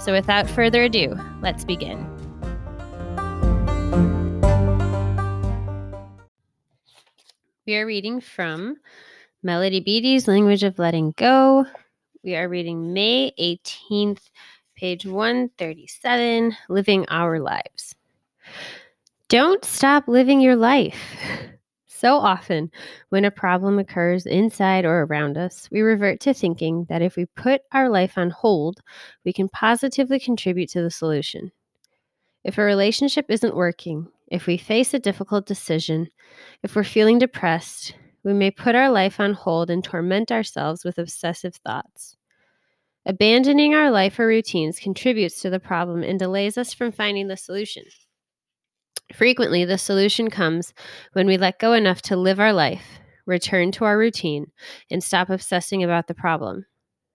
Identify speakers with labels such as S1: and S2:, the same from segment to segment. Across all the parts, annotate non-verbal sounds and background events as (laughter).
S1: So without further ado, let's begin. We are reading from Melody Beattie's Language of Letting Go. We are reading May 18th, page 137 Living Our Lives. Don't stop living your life. So often, when a problem occurs inside or around us, we revert to thinking that if we put our life on hold, we can positively contribute to the solution. If a relationship isn't working, if we face a difficult decision, if we're feeling depressed, we may put our life on hold and torment ourselves with obsessive thoughts. Abandoning our life or routines contributes to the problem and delays us from finding the solution. Frequently, the solution comes when we let go enough to live our life, return to our routine, and stop obsessing about the problem.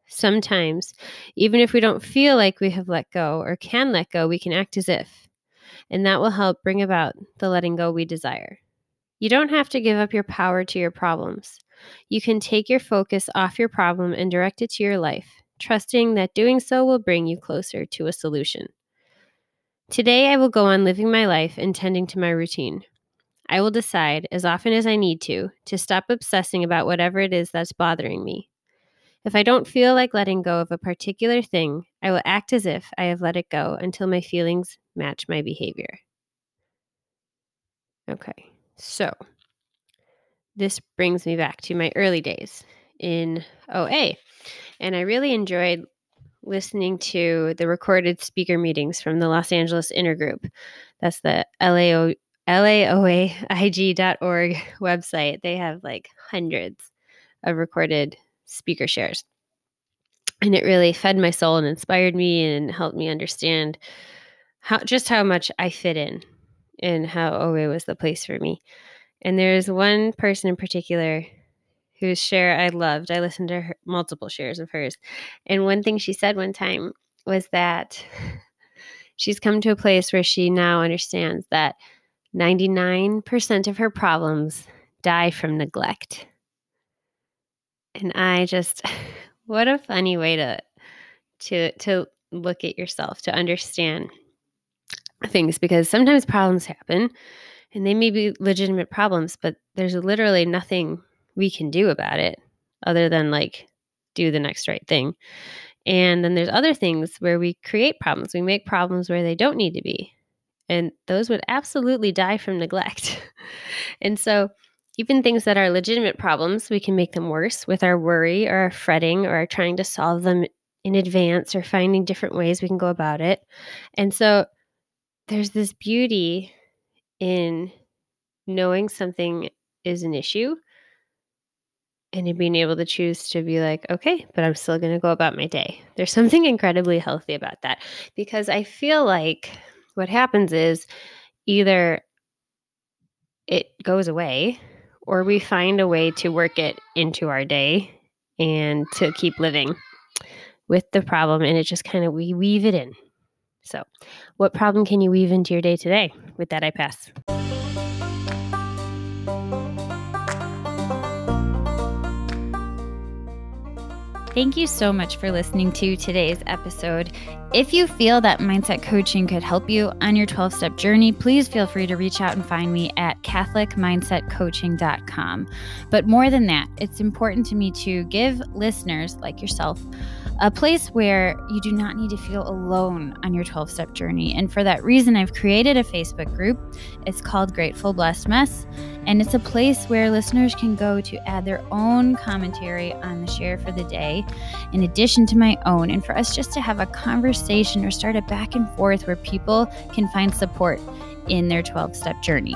S1: Sometimes, even if we don't feel like we have let go or can let go, we can act as if, and that will help bring about the letting go we desire. You don't have to give up your power to your problems. You can take your focus off your problem and direct it to your life, trusting that doing so will bring you closer to a solution. Today, I will go on living my life and tending to my routine. I will decide, as often as I need to, to stop obsessing about whatever it is that's bothering me. If I don't feel like letting go of a particular thing, I will act as if I have let it go until my feelings match my behavior. Okay, so this brings me back to my early days in OA. And I really enjoyed listening to the recorded speaker meetings from the Los Angeles Intergroup. That's the LAO, laoaig.org (laughs) website. They have like hundreds of recorded speaker shares. And it really fed my soul and inspired me and helped me understand how just how much I fit in and how OA was the place for me. And there's one person in particular whose share I loved. I listened to her, multiple shares of hers. And one thing she said one time was that (laughs) she's come to a place where she now understands that 99% of her problems die from neglect. And I just (laughs) what a funny way to to to look at yourself, to understand things because sometimes problems happen and they may be legitimate problems, but there's literally nothing we can do about it other than like do the next right thing. And then there's other things where we create problems. We make problems where they don't need to be. And those would absolutely die from neglect. (laughs) and so, even things that are legitimate problems, we can make them worse with our worry or our fretting or our trying to solve them in advance or finding different ways we can go about it. And so, there's this beauty in knowing something is an issue and being able to choose to be like, okay, but I'm still going to go about my day. There's something incredibly healthy about that because I feel like what happens is either it goes away or we find a way to work it into our day and to keep living with the problem and it just kind of we weave it in. So, what problem can you weave into your day today? With that I pass. Thank you so much for listening to today's episode.
S2: If you feel that mindset coaching could help you on your 12 step journey, please feel free to reach out and find me at CatholicMindsetCoaching.com. But more than that, it's important to me to give listeners like yourself a place where you do not need to feel alone on your 12 step journey. And for that reason, I've created a Facebook group. It's called Grateful Blessed Mess. And it's a place where listeners can go to add their own commentary on the share for the day, in addition to my own, and for us just to have a conversation or start a back and forth where people can find support in their 12 step journey.